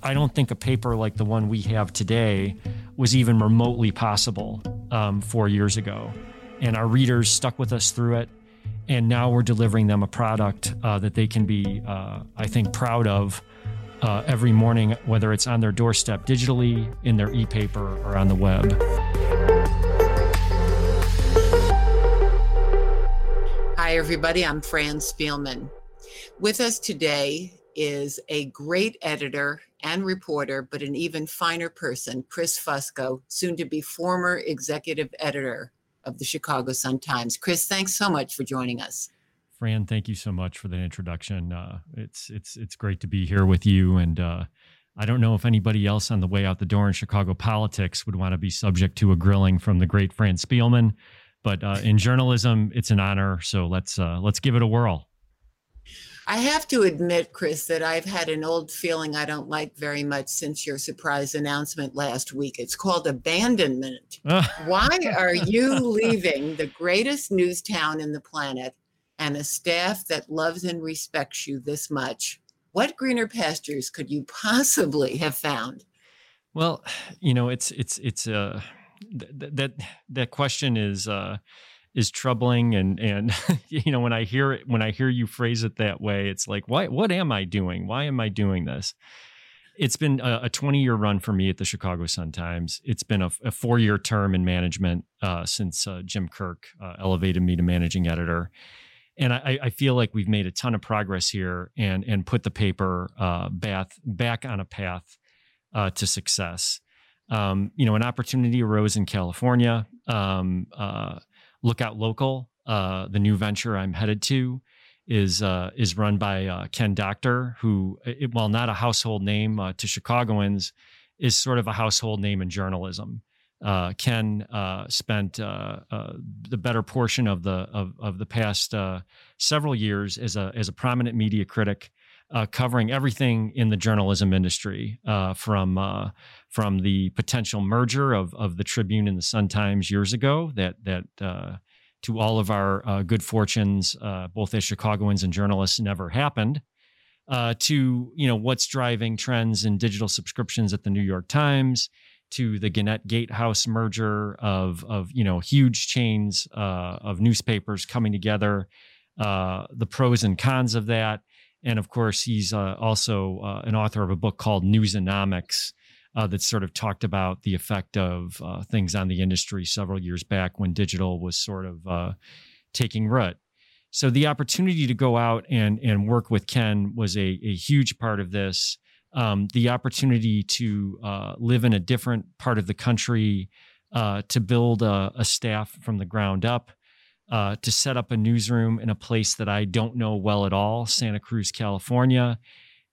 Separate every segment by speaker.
Speaker 1: I don't think a paper like the one we have today was even remotely possible um, four years ago. And our readers stuck with us through it. And now we're delivering them a product uh, that they can be, uh, I think, proud of uh, every morning, whether it's on their doorstep digitally, in their e paper, or on the web.
Speaker 2: Hi, everybody. I'm Fran Spielman. With us today is a great editor and reporter, but an even finer person, Chris Fusco, soon to be former executive editor of the Chicago Sun-Times. Chris, thanks so much for joining us.
Speaker 1: Fran, thank you so much for the introduction. Uh, it's it's it's great to be here with you, and uh, I don't know if anybody else on the way out the door in Chicago politics would want to be subject to a grilling from the great Fran Spielman, but uh, in journalism, it's an honor. So let's uh, let's give it a whirl.
Speaker 2: I have to admit, Chris, that I've had an old feeling I don't like very much since your surprise announcement last week. It's called abandonment. Why are you leaving the greatest news town in the planet and a staff that loves and respects you this much? What greener pastures could you possibly have found?
Speaker 1: Well, you know, it's it's it's uh th- that that question is uh is troubling and and you know when i hear it when i hear you phrase it that way it's like why what am i doing? Why am i doing this? It's been a, a 20 year run for me at the chicago sun times it's been a, a four year term in management uh, since uh, jim kirk uh, elevated me to managing editor. And I, I, feel like we've made a ton of progress here and and put the paper uh, bath, back on a path uh, to success. Um, you know an opportunity arose in california. Um, uh, Lookout Local, uh, the new venture I'm headed to, is uh, is run by uh, Ken Doctor, who, it, while not a household name uh, to Chicagoans, is sort of a household name in journalism. Uh, Ken uh, spent the better portion of the of, of the past several years as a as a prominent media critic. Uh, covering everything in the journalism industry, uh, from uh, from the potential merger of of the Tribune and the Sun Times years ago, that that uh, to all of our uh, good fortunes, uh, both as Chicagoans and journalists, never happened. to you know what's driving trends in digital subscriptions at the New York Times, to the Gannett Gatehouse merger of of you know huge chains of newspapers coming together, the pros and cons of that and of course, he's uh, also uh, an author of a book called Newsonomics uh, that sort of talked about the effect of uh, things on the industry several years back when digital was sort of uh, taking root. So the opportunity to go out and and work with Ken was a, a huge part of this. Um, the opportunity to uh, live in a different part of the country, to build a, a staff from the ground up, uh, to set up a newsroom in a place that I don't know well at all, Santa Cruz, California,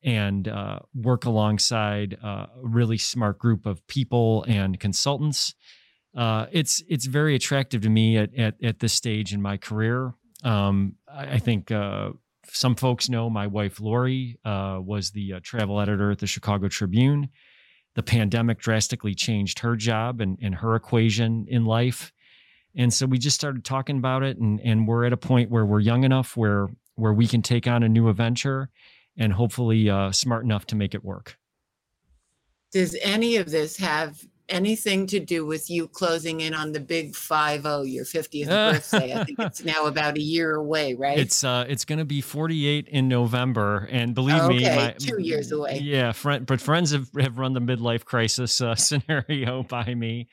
Speaker 1: and uh, work alongside uh, a really smart group of people and consultants. Uh, it's it's very attractive to me at, at, at this stage in my career. Um, I, I, think uh, some folks know my wife Lori uh, was the travel editor at the Chicago Tribune. The pandemic drastically changed her job and, and her equation in life and so we just started talking about it and and we're at a point where we're young enough where where we can take on a new adventure and hopefully uh, smart enough to make it work.
Speaker 2: Does any of this have anything to do with you closing in on the big five zero, your fiftieth birthday? I think it's now about a year away, right?
Speaker 1: It's uh, it's going to be forty eight in November, and believe
Speaker 2: okay,
Speaker 1: me, my,
Speaker 2: two years away.
Speaker 1: Yeah, friend, but friends have, have run the midlife crisis uh, scenario by me.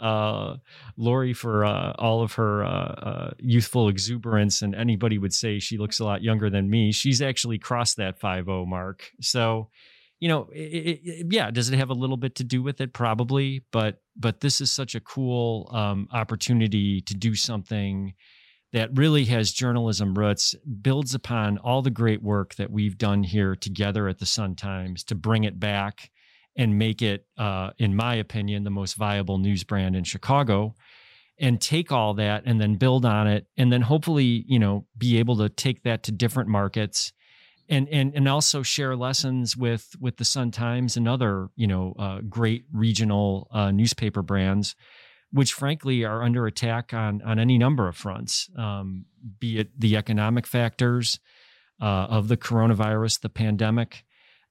Speaker 1: Uh, Lori, for uh, all of her uh, uh, youthful exuberance, and anybody would say she looks a lot younger than me. She's actually crossed that five zero mark, so you know, it, it, yeah, does it have a little bit to do with it? Probably, but but this is such a cool um, opportunity to do something that really has journalism roots, builds upon all the great work that we've done here together at the Sun Times to bring it back and make it, uh, in my opinion, the most viable news brand in Chicago. And take all that and then build on it, and then hopefully, you know, be able to take that to different markets and and and also share lessons with with the Sun Times and other you know uh, great regional uh, newspaper brands, which frankly are under attack on on any number of fronts, um, be it the economic factors uh, of the coronavirus, the pandemic,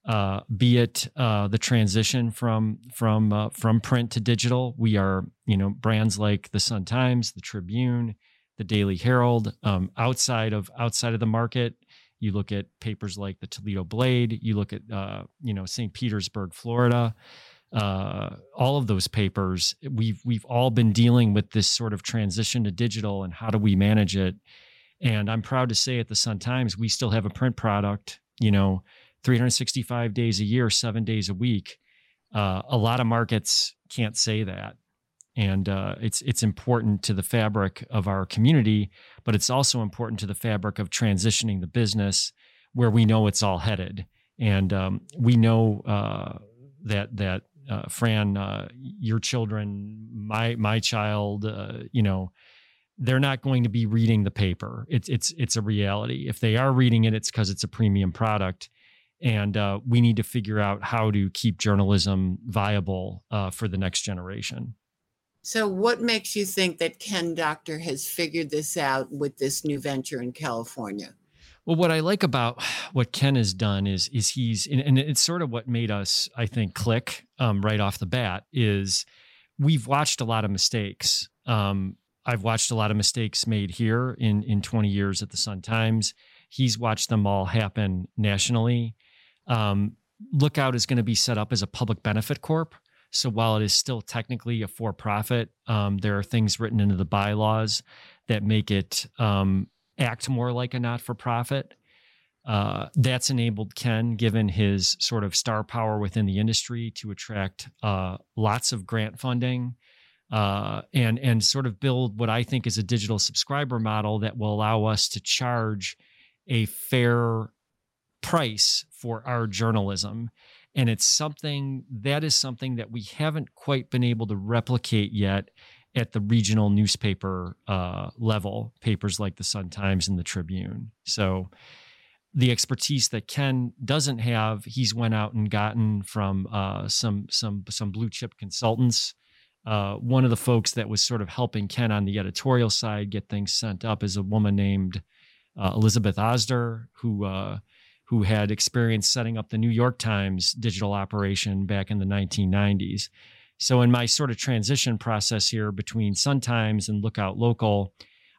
Speaker 1: uh, be it uh, the transition from from uh, from print to digital. We are you know brands like the Sun Times, the Tribune, the Daily Herald, um, outside of outside of the market you look at papers like the Toledo Blade. You look at uh, you know St. Petersburg, Florida. Uh, all of those papers, we've we've all been dealing with this sort of transition to digital and how do we manage it. And I'm proud to say at the Sun Times, we still have a print product. You know, 365 days a year, seven days a week. Uh, a lot of markets can't say that and uh, it's it's important to the fabric of our community, but it's also important to the fabric of transitioning the business where we know it's all headed, and um, we know uh, that that uh, Fran, uh, your children, my my child, uh, you know. They're not going to be reading the paper. It's it's it's a reality. If they are reading it, it's because it's a premium product, and uh, we need to figure out how to keep journalism viable for the next generation.
Speaker 2: So, what makes you think that Ken Doctor has figured this out with this new venture in California?
Speaker 1: Well, what I like about what Ken has done is is he's and it's sort of what made us, I think, click um, right off the bat. Is we've watched a lot of mistakes. Um, I've watched a lot of mistakes made here in in 20 years at the Sun Times. He's watched them all happen nationally. Um, Lookout is going to be set up as a public benefit corp. So while it is still technically a for profit, um, there are things written into the bylaws that make it um, act more like a not for profit. Uh, that's enabled Ken, given his sort of star power within the industry, to attract uh, lots of grant funding uh, and and sort of build what I think is a digital subscriber model that will allow us to charge a fair price for our journalism and it's something that is something that we haven't quite been able to replicate yet at the regional newspaper uh, level, papers like the Sun Times and the Tribune. So the expertise that Ken doesn't have, he's went out and gotten from uh, some some some blue chip consultants. Uh, one of the folks that was sort of helping Ken on the editorial side get things sent up is a woman named uh, Elizabeth Osder, who uh, who had experience setting up the New York Times digital operation back in the 1990s. So, in my sort of transition process here between Sun Times and Lookout Local,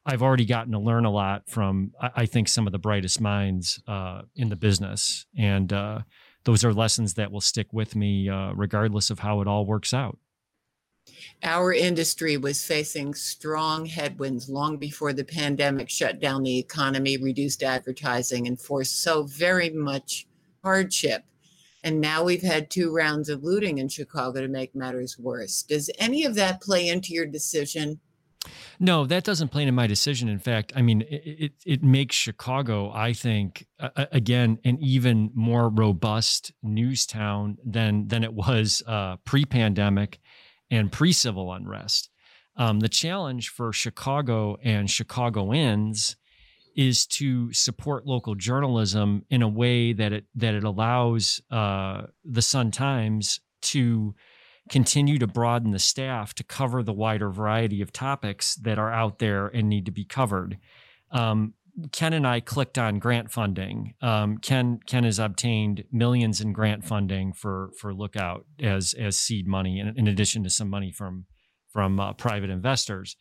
Speaker 1: I've already gotten to learn a lot from, I think, some of the brightest minds uh, in the business. And uh, those are lessons that will stick with me uh, regardless of how it all works out.
Speaker 2: Our industry was facing strong headwinds long before the pandemic shut down the economy, reduced advertising, and forced so very much hardship. And now we've had two rounds of looting in Chicago to make matters worse. Does any of that play into your decision?
Speaker 1: No, that doesn't play into my decision. In fact, I mean, it, it, it makes Chicago, I think, uh, again, an even more robust news town than than it was uh, pre-pandemic and pre civil unrest. Um, the challenge for Chicago and Chicagoans is to support local journalism in a way that it that it allows uh, the Sun Times to continue to broaden the staff to cover the wider variety of topics that are out there and need to be covered. Um, Ken and I clicked on grant funding. Um, Ken Ken has obtained millions in grant funding for for Lookout as as seed money, in, in addition to some money from from uh, private investors.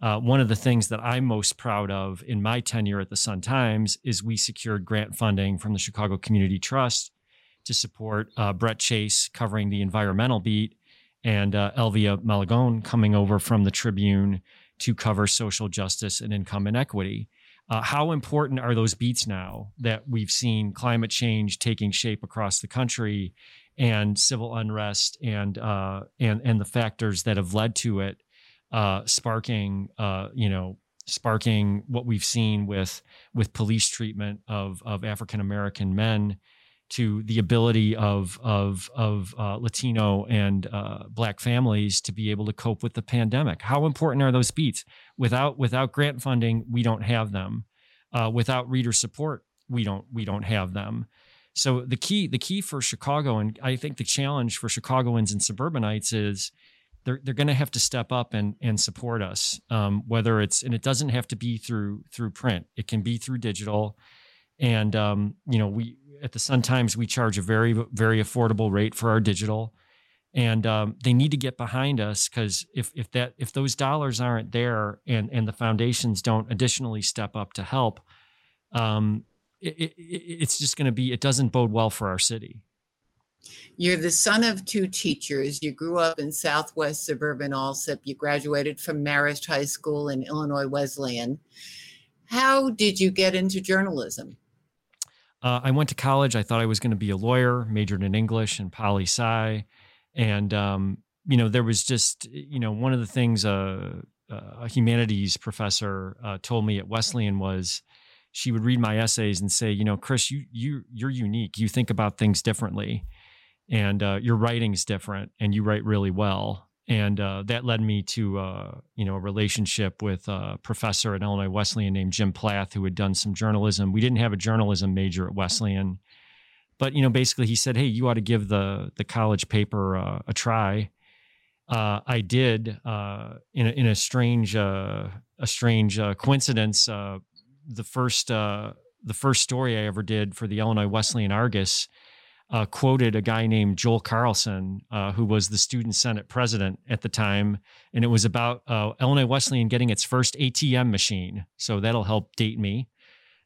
Speaker 1: Uh, one of the things that I'm most proud of in my tenure at the Sun Times is we secured grant funding from the Chicago Community Trust to support uh, Brett Chase covering the environmental beat and uh, Elvia Malagón coming over from the Tribune to cover social justice and income inequity. Uh, how important are those beats now that we've seen climate change taking shape across the country and civil unrest and uh, and and the factors that have led to it uh, sparking uh, you know sparking what we've seen with with police treatment of of African American men to the ability of of of uh, Latino and uh, Black families to be able to cope with the pandemic. How important are those beats? Without without grant funding, we don't have them. Uh, without reader support, we don't we don't have them. So the key the key for Chicago, and I think the challenge for Chicagoans and suburbanites is they're they're going to have to step up and and support us. Um, whether it's and it doesn't have to be through through print. It can be through digital. And um, you know we at the Sun Times, we charge a very, very affordable rate for our digital. And um, they need to get behind us because if if that if those dollars aren't there and and the foundations don't additionally step up to help, um, it, it, it's just going to be it doesn't bode well for our city.
Speaker 2: You're the son of two teachers. You grew up in Southwest suburban Alsip. You graduated from Marist High School in Illinois Wesleyan. How did you get into journalism?
Speaker 1: Uh, I went to college. I thought I was going to be a lawyer, majored in English and poli sci. And, um, you know, there was just, you know, one of the things a humanities professor uh, told me at Wesleyan was she would read my essays and say, you know, Chris, you, you, you're unique. You think about things differently and uh, your writing's different and you write really well and uh, that led me to uh, you know a relationship with a professor at Illinois Wesleyan named Jim Plath, who had done some journalism. We didn't have a journalism major at Wesleyan, but you know basically he said, "Hey, you ought to give the the college paper uh, a try." Uh, I did uh, in a, in a strange uh, a strange coincidence. the first the first story I ever did for the Illinois Wesleyan Argus uh, quoted a guy named Joel Carlson, uh, who was the student senate president at the time, and it was about uh, Illinois Wesleyan getting its first ATM machine. So that'll help date me,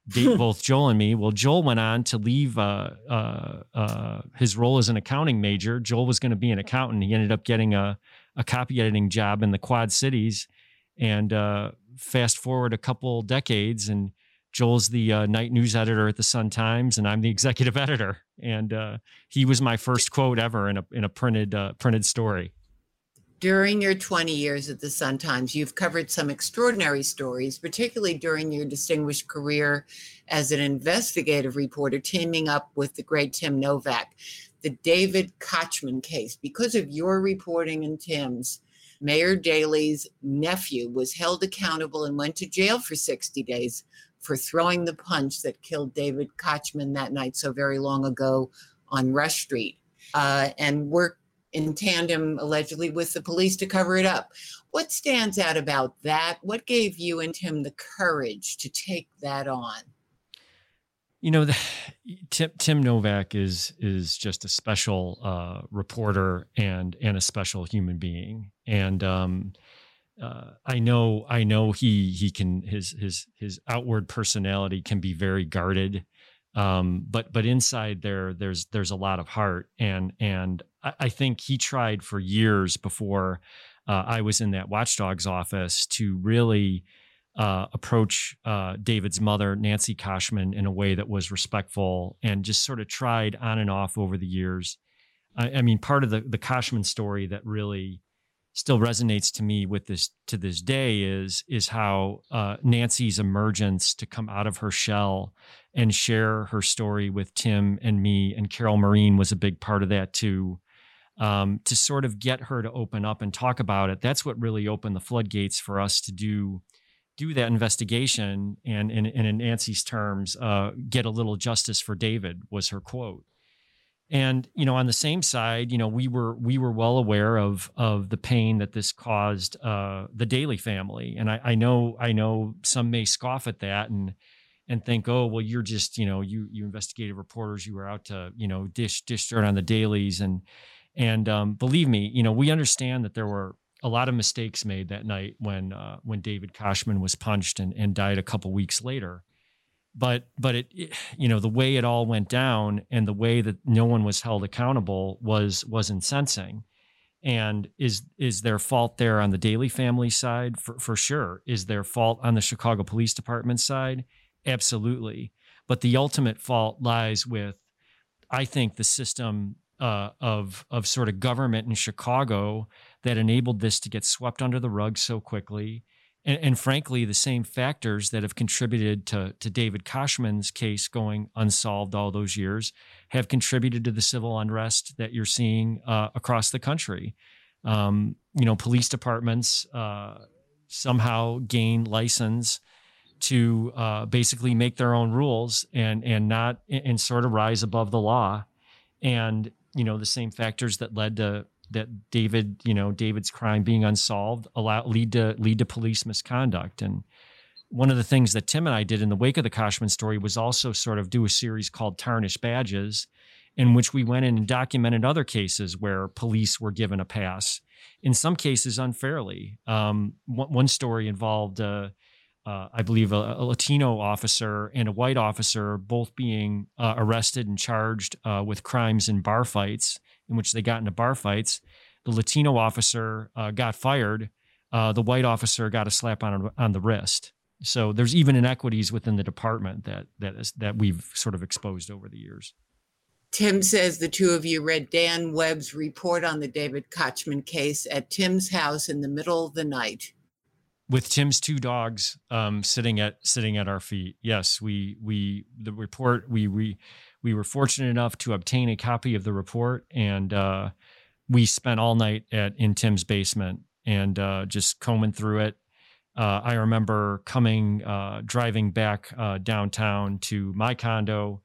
Speaker 1: date both Joel and me. Well, Joel went on to leave uh, uh, uh, his role as an accounting major. Joel was going to be an accountant. He ended up getting a, a copy editing job in the Quad Cities, and fast forward a couple decades and Joel's the uh, night news editor at the Sun Times, and I'm the executive editor. And uh, he was my first quote ever in a in a printed uh, printed story.
Speaker 2: During your 20 years at the Sun Times, you've covered some extraordinary stories, particularly during your distinguished career as an investigative reporter, teaming up with the great Tim Novak. The David Koschman case, because of your reporting and Tim's, Mayor Daley's nephew was held accountable and went to jail for 60 days for throwing the punch that killed David Koschman that night so very long ago on Rush Street, uh, and worked in tandem allegedly with the police to cover it up. What stands out about that? What gave you and Tim the courage to take that on?
Speaker 1: You know, the, Tim, Tim Novak is is just a special uh, reporter and and a special human being, and um, uh, I know I know he he can his his his outward personality can be very guarded, um, but but inside there there's there's a lot of heart and and I, I think he tried for years before uh, I was in that watchdog's office to really uh, approach uh, David's mother Nancy Koschman in a way that was respectful and just sort of tried on and off over the years. I, I mean, part of the the Koschman story that really still resonates to me with this to this day is is how uh, Nancy's emergence to come out of her shell and share her story with Tim and me and Carol Marin was a big part of that too. Um, to sort of get her to open up and talk about it, that's what really opened the floodgates for us to do do that investigation and, and, and in Nancy's terms, uh, get a little justice for David was her quote and you know on the same side you know we were we were well aware of of the pain that this caused uh, the Daley family. And I, I know i know some may scoff at that and and think, oh, well, you're just, you know, you you investigative reporters, you were out to, you know, dish dish dirt on the Daleys, and and um, believe me, you know, we understand that there were a lot of mistakes made that night when uh, when David Koschman was punched and, and died a couple weeks later. But but it, you know the way it all went down and the way that no one was held accountable was was incensing. And is is their fault there on the Daley family side for for sure? Is their fault on the Chicago Police Department side? Absolutely. But the ultimate fault lies with, I think, the system uh, of of sort of government in Chicago that enabled this to get swept under the rug so quickly. And, and, frankly, the same factors that have contributed to, to David Koschman's case going unsolved all those years have contributed to the civil unrest that you're seeing uh, across the country. Um, you know, police departments uh, somehow gain license to uh, basically make their own rules and and not and sort of rise above the law. And you know the same factors that led to that David, you know, David's crime being unsolved allow lead to lead to police misconduct. And one of the things that Tim and I did in the wake of the Koschman story was also sort of do a series called Tarnished Badges, in which we went in and documented other cases where police were given a pass, in some cases unfairly. Um, one, one, story involved. Uh, uh, I believe, a, a, Latino officer and a white officer both being uh, arrested and charged uh, with crimes in bar fights, in which they got into bar fights. The Latino officer uh, got fired. Uh, the white officer got a slap on on the wrist. So there's even inequities within the department that that is that we've sort of exposed over the years.
Speaker 2: Tim says the two of you read Dan Webb's report on the David Koschman case at Tim's house in the middle of the night
Speaker 1: with Tim's two dogs um, sitting at sitting at our feet. Yes, we we the report we we we were fortunate enough to obtain a copy of the report, and uh, we spent all night at in Tim's basement and uh, just combing through it. Uh, I remember coming uh, driving back uh, downtown to my condo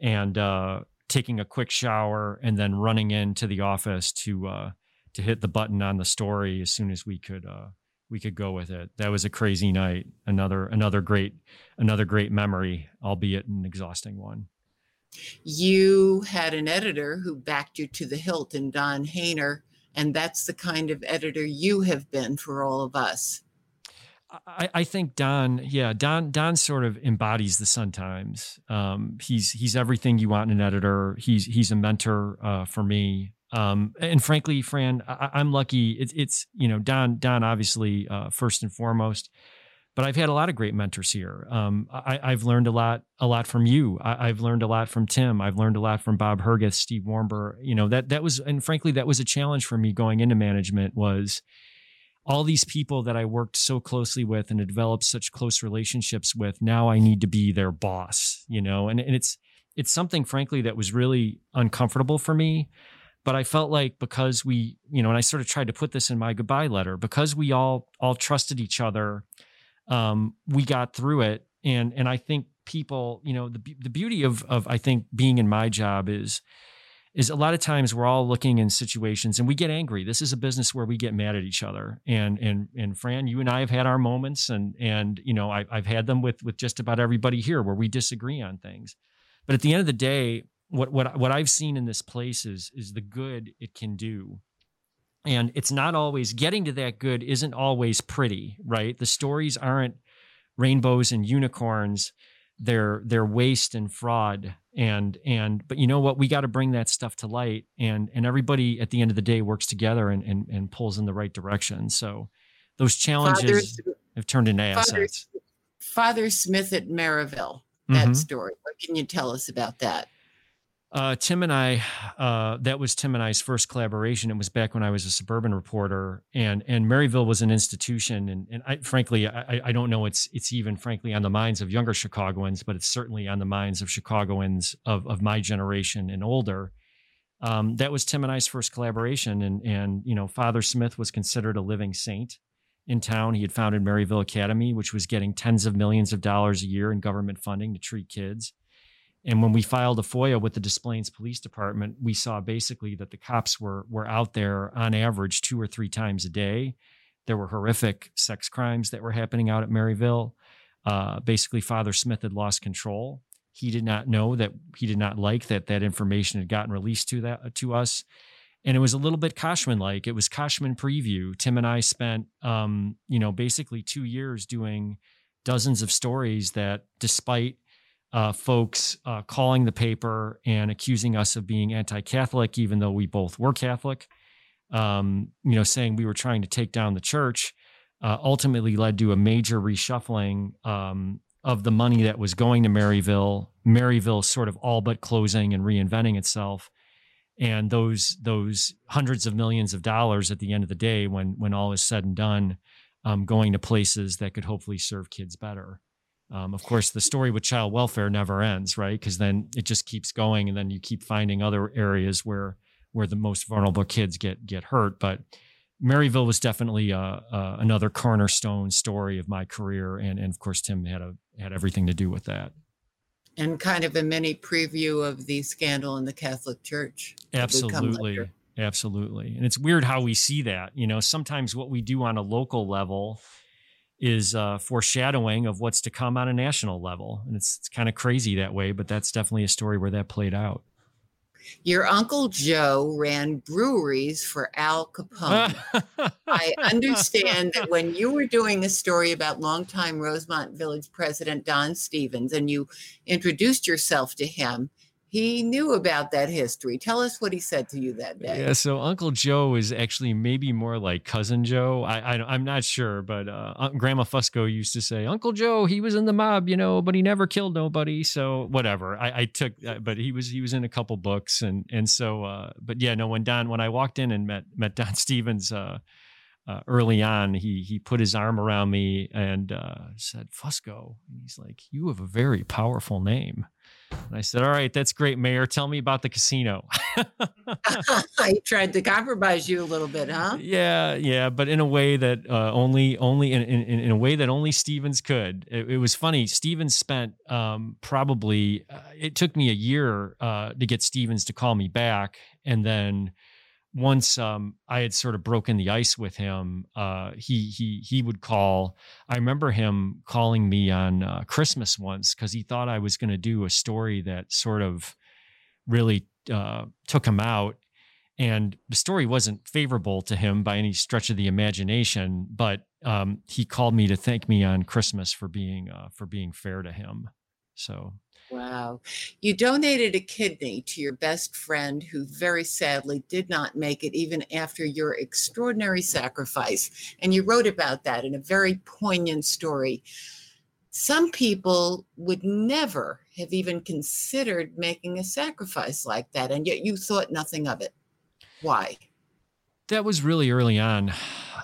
Speaker 1: and uh, taking a quick shower, and then running into the office to to hit the button on the story as soon as we could we could go with it. That was a crazy night. Another another great another great memory, albeit an exhausting one.
Speaker 2: You had an editor who backed you to the hilt in Don Hayner, and that's the kind of editor you have been for all of us.
Speaker 1: I, I think Don, yeah, Don Don sort of embodies the Sun Times. Um, he's he's everything you want in an editor. He's he's a mentor uh, for me. Um, and frankly, Fran, I, am lucky. It's, it's, you know, Don, Don, obviously, uh, first and foremost, but I've had a lot of great mentors here. Um, I, have learned a lot, a lot from you. I, have learned a lot from Tim. I've learned a lot from Bob Herguth, Steve Warmbir. You know, that, that was, and frankly, that was a challenge for me going into management was all these people that I worked so closely with and developed such close relationships with. Now I need to be their boss, you know, and, and it's, it's something frankly that was really uncomfortable for me but I felt like because we, you know, and I sort of tried to put this in my goodbye letter, because we all all trusted each other, um, we got through it. And and I think people, you know, the the beauty of of I think being in my job is is a lot of times we're all looking in situations and we get angry. This is a business where we get mad at each other. And and and Fran, you and I have had our moments, and and you know I, I've had them with with just about everybody here where we disagree on things. But at the end of the day, what what what I've seen in this place is is the good it can do. And it's not always getting to that good isn't always pretty, right? The stories aren't rainbows and unicorns. They're they're waste and fraud and and but you know what we got to bring that stuff to light and and everybody at the end of the day works together and and, and pulls in the right direction so those challenges Father, have turned into assets
Speaker 2: father Smyth at maryville that mm-hmm. story what can you tell us about that
Speaker 1: uh, Tim and I, uh, that was Tim and I's first collaboration. It was back when I was a suburban reporter, and and Maryville was an institution. And and I, frankly, I, I don't know it's it's even frankly on the minds of younger Chicagoans, but it's certainly on the minds of Chicagoans of of my generation and older. Um, that was Tim and I's first collaboration, and and you know, Father Smyth was considered a living saint in town. He had founded Maryville Academy, which was getting tens of millions of dollars a year in government funding to treat kids. And when we filed a FOIA with the Des Plaines Police Department, we saw basically that the cops were were out there on average two or three times a day. There were horrific sex crimes that were happening out at Maryville. uh, basically Father Smyth had lost control. He did not know that he did not like that that information had gotten released to that to us, and it was a little bit Koschman like. It was Koschman preview. Tim and I spent, um, you know, basically two years doing dozens of stories that, despite uh, folks uh, calling the paper and accusing us of being anti-Catholic, even though we both were Catholic, um, you know, saying we were trying to take down the church, uh, ultimately led to a major reshuffling um, of the money that was going to Maryville. Maryville sort of all but closing and reinventing itself, and those those hundreds of millions of dollars at the end of the day, when when all is said and done, um, going to places that could hopefully serve kids better. Um, of course, the story with child welfare never ends, right? Because then it just keeps going, and then you keep finding other areas where where the most vulnerable kids get get hurt. But Maryville was definitely uh, uh, another cornerstone story of my career, and and of course Tim had a had everything to do with that.
Speaker 2: And kind of a mini preview of the scandal in the Catholic Church.
Speaker 1: Absolutely, absolutely. And it's weird how we see that. You know, sometimes what we do on a local level is uh, foreshadowing of what's to come on a national level, and it's, it's kind of crazy that way. But that's definitely a story where that played out.
Speaker 2: Your Uncle Joe ran breweries for Al Capone. I understand that when you were doing a story about longtime Rosemont Village President Don Stephens and you introduced yourself to him, he knew about that history. Tell us what he said to you that day.
Speaker 1: Yeah, so Uncle Joe is actually maybe more like cousin Joe. I, I am not sure, but uh, Grandma Fusco used to say Uncle Joe. He was in the mob, you know, but he never killed nobody. So whatever. I, I took, uh, but he was he was in a couple books, and and so, uh, but yeah, no. When Don, when I walked in and met met Don Stephens. Uh, uh, early on, he he put his arm around me and uh, said, "Fusco." And he's like, "You have a very powerful name." And I said, All right, that's great, Mayor. Tell me about the casino.
Speaker 2: I tried to compromise you a little bit, huh?
Speaker 1: Yeah, yeah, but in a way that uh, only, only in, in, in, a way that only Stephens could. It, it was funny. Stephens spent um, probably, uh, it took me a year uh, to get Stephens to call me back. And then once um, I had sort of broken the ice with him, uh, he he he would call. I remember him calling me on uh, Christmas once because he thought I was going to do a story that sort of really uh, took him out, and the story wasn't favorable to him by any stretch of the imagination. But um, he called me to thank me on Christmas for being uh, for being fair to him. So
Speaker 2: Wow. You donated a kidney to your best friend who very sadly did not make it even after your extraordinary sacrifice. And you wrote about that in a very poignant story. Some people would never have even considered making a sacrifice like that, and yet you thought nothing of it. Why?
Speaker 1: That was really early on.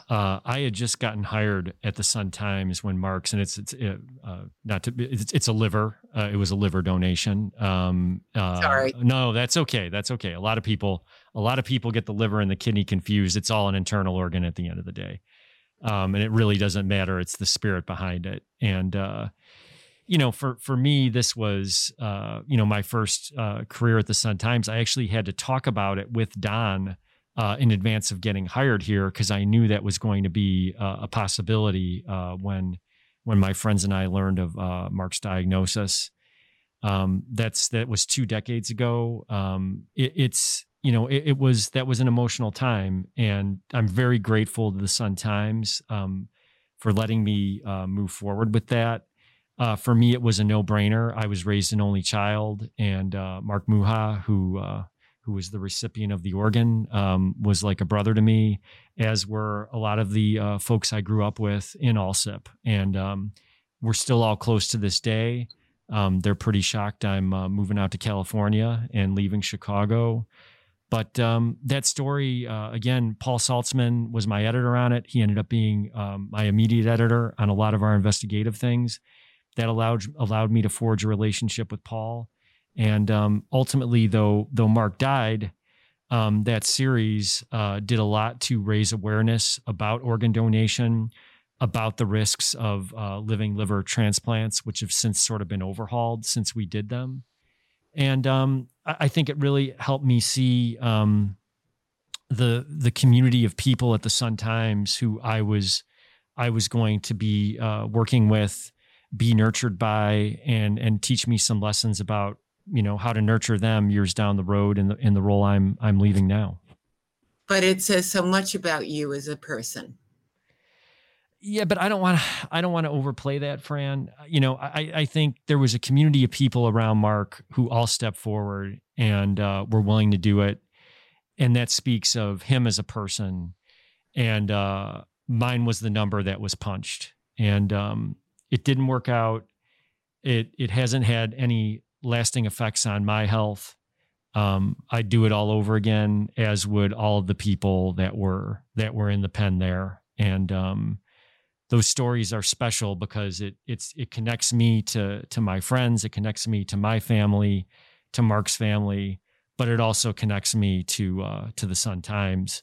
Speaker 1: Uh, I had just gotten hired at the Sun Times when Mark's, and it's it's uh, uh, not to it's, it's a liver. Uh, it was a liver donation. Um,
Speaker 2: uh, Sorry.
Speaker 1: No, that's okay. That's okay. A lot of people, a lot of people get the liver and the kidney confused. It's all an internal organ at the end of the day, um, and it really doesn't matter. It's the spirit behind it. And uh, you know, for for me, this was you know my first career at the Sun Times. I actually had to talk about it with Don uh, in advance of getting hired here because I knew that was going to be uh, a possibility uh, when when my friends and I learned of uh, Mark's diagnosis. Um, that's that was two decades ago. Um, it, it's you know it, it, was that was an emotional time, and I'm very grateful to the Sun Times um, for letting me uh, move forward with that. Uh, for me, it was a no brainer. I was raised an only child, and Mark Muha, who who was the recipient of the organ, um, was like a brother to me, as were a lot of the uh, folks I grew up with in Alsip. And um, we're still all close to this day. Um, they're pretty shocked I'm uh, moving out to California and leaving Chicago. But um, that story, uh, again, Paul Saltzman was my editor on it. He ended up being um, my immediate editor on a lot of our investigative things. That allowed allowed me to forge a relationship with Paul and um, ultimately, though though Mark died, um, that series uh, did a lot to raise awareness about organ donation, about the risks of uh, living liver transplants, which have since sort of been overhauled since we did them. And um, I, think it really helped me see um, the the community of people at the Sun Times who I was I was going to be uh, working with be nurtured by and and teach me some lessons about you know how to nurture them years down the road in the in the role I'm I'm leaving now.
Speaker 2: But it says so much about you as a person.
Speaker 1: Yeah, but I don't want to. I don't want to overplay that, Fran. You know, I, I think there was a community of people around Mark who all stepped forward and uh, were willing to do it, and that speaks of him as a person. And uh, mine was the number that was punched, and um, it didn't work out. It it hasn't had any lasting effects on my health. Um, I'd do it all over again, as would all of the people that were that were in the pen there, and um, those stories are special because it it's it connects me to to my friends, it connects me to my family, to Mark's family, but it also connects me to uh, to the Sun Times,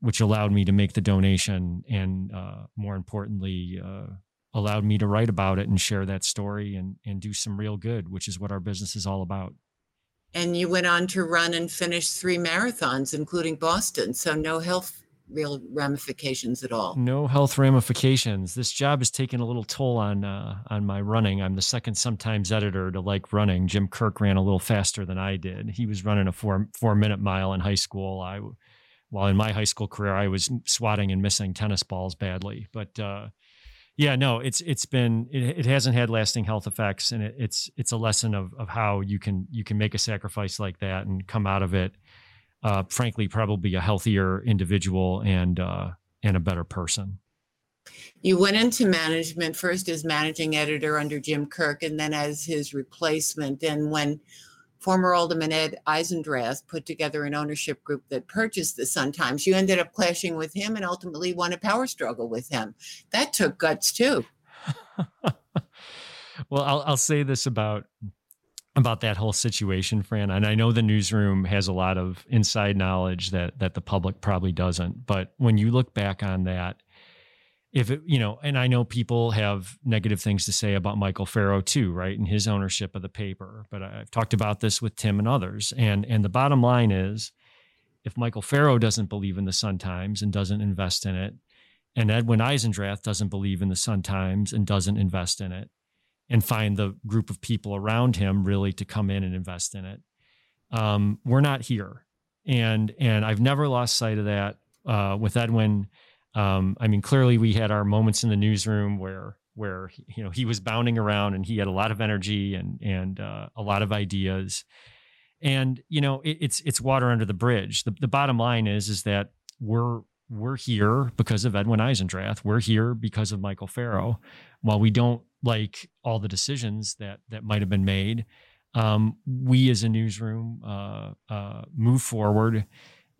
Speaker 1: which allowed me to make the donation and uh, more importantly uh, allowed me to write about it and share that story and and do some real good, which is what our business is all about.
Speaker 2: And you went on to run and finish three marathons, including Boston. So no health real ramifications at all.
Speaker 1: No health ramifications. This job has taken a little toll on uh, on my running. I'm the second Sun Times editor to like running. Jim Kirk ran a little faster than I did. He was running a four four minute mile in high school. I while in my high school career I was swatting and missing tennis balls badly. But uh, yeah, no, it's it's been it, it hasn't had lasting health effects, and it, it's it's a lesson of of how you can you can make a sacrifice like that and come out of it uh, frankly, probably a healthier individual and uh, and a better person.
Speaker 2: You went into management first as managing editor under Jim Kirk, and then as his replacement. And when former Alderman Ed Eisendrath put together an ownership group that purchased the Sun Times, you ended up clashing with him and ultimately won a power struggle with him. That took guts too.
Speaker 1: well, I'll, I'll say this about about that whole situation, Fran. And I know the newsroom has a lot of inside knowledge that that the public probably doesn't. But when you look back on that, if it, you know, and I know people have negative things to say about Michael Ferro too, right, and his ownership of the paper. But I've talked about this with Tim and others, and and the bottom line is, if Michael Ferro doesn't believe in the Sun Times and doesn't invest in it, and Edwin Eisendrath doesn't believe in the Sun Times and doesn't invest in it, and find the group of people around him really to come in and invest in it. Um, we're not here, and and I've never lost sight of that uh, with Edwin. Um, I mean, clearly we had our moments in the newsroom where where you know he was bounding around and he had a lot of energy and and uh, a lot of ideas, and you know it, it's it's water under the bridge. The, the bottom line is is that we're we're here because of Edwin Eisendrath. We're here because of Michael Ferro. While we don't like all the decisions that that might have been made, um, we as a newsroom uh, uh, moved forward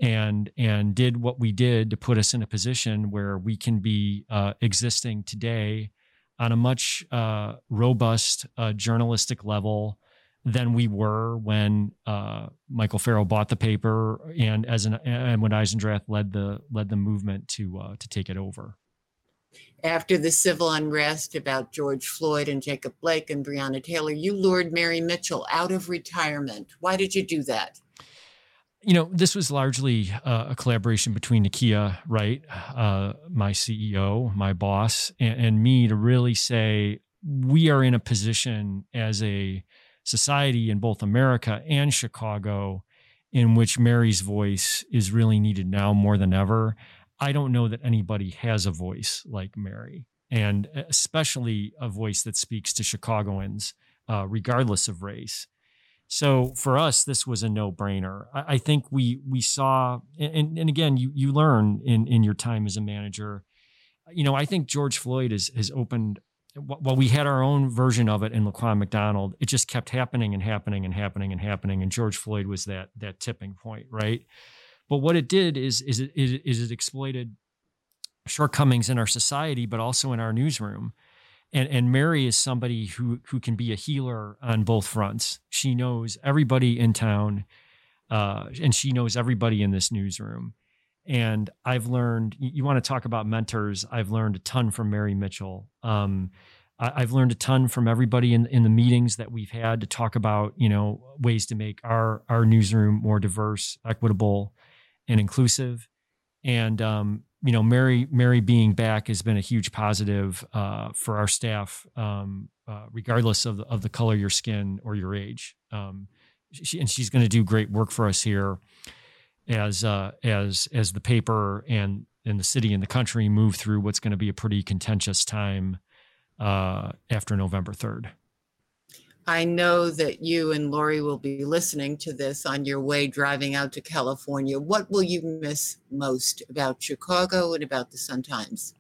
Speaker 1: and and did what we did to put us in a position where we can be uh, existing today on a much uh, robust uh, journalistic level than we were when uh, Michael Farrell bought the paper and as an and when Eisendrath led the led the movement to uh, to take it over.
Speaker 2: After the civil unrest about George Floyd and Jacob Blake and Breonna Taylor, you lured Mary Mitchell out of retirement. Why did you do that?
Speaker 1: You know, this was largely uh, a collaboration between Nykia Wright, uh, my CEO, my boss, and, and me to really say we are in a position as a society in both America and Chicago in which Mary's voice is really needed now more than ever. I don't know that anybody has a voice like Mary, and especially a voice that speaks to Chicagoans, uh, regardless of race. So for us, this was a no-brainer. I, I think we we saw, and, and again, you you learn in in your time as a manager. You know, I think George Floyd has has opened while we had our own version of it in Laquan McDonald, it just kept happening and happening and happening and happening. And George Floyd was that that tipping point, right? But what it did is is it is it exploited shortcomings in our society, but also in our newsroom. And and Mary is somebody who who can be a healer on both fronts. She knows everybody in town, uh, and she knows everybody in this newsroom. And I've learned, you want to talk about mentors. I've learned a ton from Mary Mitchell. Um, I, have learned a ton from everybody in, in the meetings that we've had to talk about, you know, ways to make our, our newsroom more diverse, equitable, and inclusive. And, um, you know, Mary, Mary being back has been a huge positive uh, for our staff um, uh, regardless of the, of the color of your skin or your age. Um, she, and she's going to do great work for us here as uh, as as the paper and and the city and the country move through what's going to be a pretty contentious time uh, after November third.
Speaker 2: I know that you and Lori will be listening to this on your way driving out to California. What will you miss most about Chicago and about the Sun Times?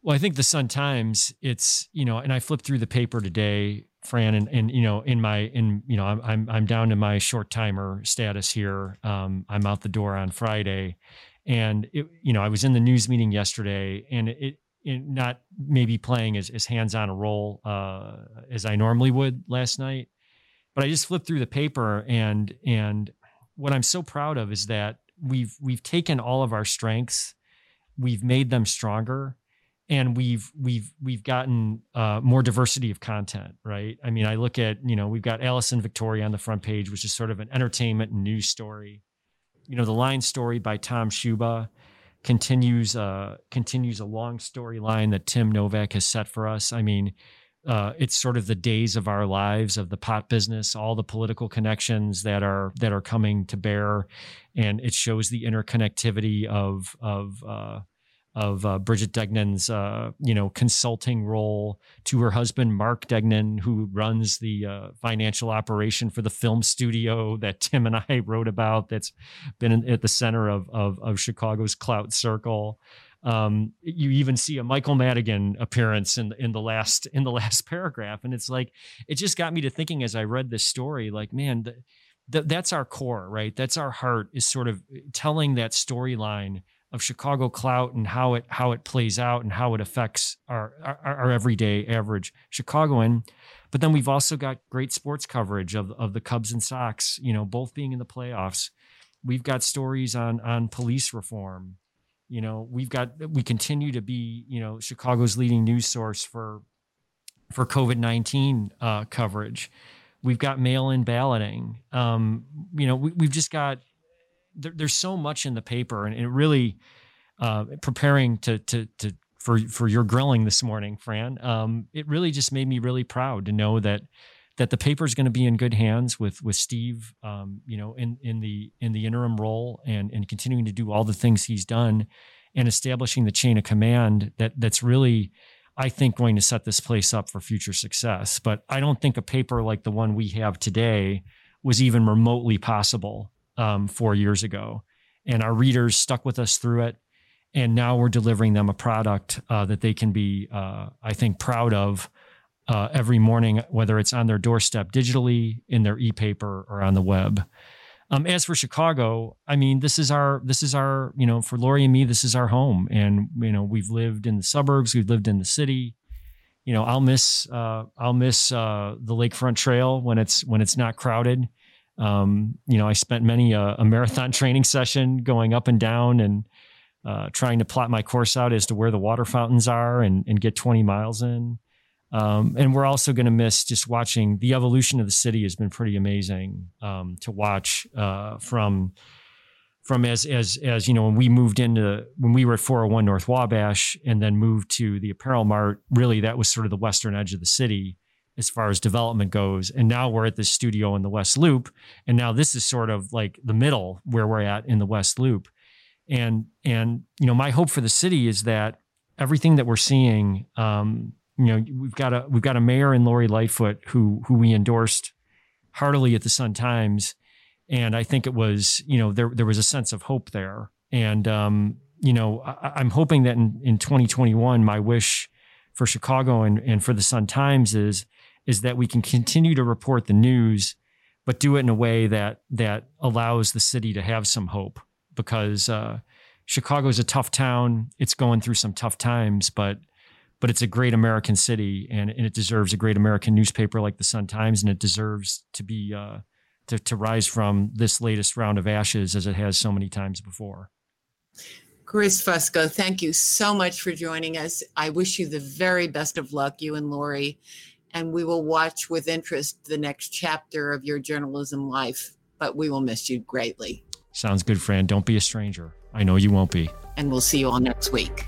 Speaker 1: Well, I think the Sun Times, it's, you know, and I flipped through the paper today, Fran, and, and you know, in my, in, you know, I'm, I'm, I'm down to my short timer status here. Um, I'm out the door on Friday. And, it, you know, I was in the news meeting yesterday and it, not maybe playing as, as hands-on a role uh, as I normally would last night. But I just flipped through the paper and and what I'm so proud of is that we've we've taken all of our strengths, we've made them stronger, and we've we've we've gotten uh, more diversity of content. Right? I mean, I look at you know we've got Alison Victoria on the front page, which is sort of an entertainment and news story. You know, the line story by Tom Schuba continues uh, continues a long storyline that Tim Novak has set for us. I mean, uh, it's sort of the days of our lives of the pot business, all the political connections that are that are coming to bear, and it shows the interconnectivity of of uh, of uh, Bridget Degnan's, uh, you know, consulting role to her husband Mark Degnan, who runs the uh, financial operation for the film studio that Tim and I wrote about. That's been in, at the center of, of, of Chicago's clout circle. Um, you even see a Michael Madigan appearance in in the last in the last paragraph, and it's like it just got me to thinking as I read this story, like man. That's our core, right? That's our heart is sort of telling that storyline of Chicago clout and how it how it plays out and how it affects our, our, our everyday average Chicagoan. But then we've also got great sports coverage of of the Cubs and Sox, you know, both being in the playoffs. We've got stories on on police reform. You know, we've got we continue to be, you know, Chicago's leading news source for for COVID nineteen uh, coverage. We've got mail in balloting. Um, you know, we, we've just got there, there's so much in the paper, and it really uh, preparing to to to for for your grilling this morning, Fran. Um, it really just made me really proud to know that that the paper is going to be in good hands with with Steve, um, you know, in in the in the interim role and and continuing to do all the things he's done and establishing the chain of command that that's really I think going to set this place up for future success. But I don't think a paper like the one we have today was even remotely possible um, four years ago. And our readers stuck with us through it. And now we're delivering them a product uh, that they can be, uh, I think, proud of uh, every morning, whether it's on their doorstep digitally, in their e-paper, or on the web. Um, as for Chicago, I mean, this is our this is our you know for Lori and me, this is our home, and you know we've lived in the suburbs, we've lived in the city. You know, I'll miss uh, I'll miss uh, the lakefront trail when it's when it's not crowded. Um, you know, I spent many a, a, marathon training session going up and down and uh, trying to plot my course out as to where the water fountains are and, and get 20 miles in. Um, and we're also going to miss just watching the evolution of the city has been pretty amazing um, to watch uh, from from as as as you know when we moved into when we were at 401 North Wabash and then moved to the Apparel Mart. Really, that was sort of the western edge of the city as far as development goes. And now we're at this studio in the West Loop. And now this is sort of like the middle where we're at in the West Loop. And and you know, my hope for the city is that everything that we're seeing, um, you know, we've got a we've got a mayor in Lori Lightfoot who who we endorsed heartily at the Sun Times. And I think it was, you know, there there was a sense of hope there. And um, you know, I, am hoping that in, in 2021, my wish for Chicago and, and for the Sun Times is is that we can continue to report the news, but do it in a way that that allows the city to have some hope. Because uh, Chicago is a tough town; it's going through some tough times, but but it's a great American city, and, and it deserves a great American newspaper like the Sun Times, and it deserves to be uh, to, to rise from this latest round of ashes as it has so many times before.
Speaker 2: Chris Fusco, thank you so much for joining us. I wish you the very best of luck, you and Lori, and we will watch with interest the next chapter of your journalism life. But we will miss you greatly.
Speaker 1: Sounds good, Fran. Don't be a stranger. I know you won't be.
Speaker 2: And we'll see you all next week.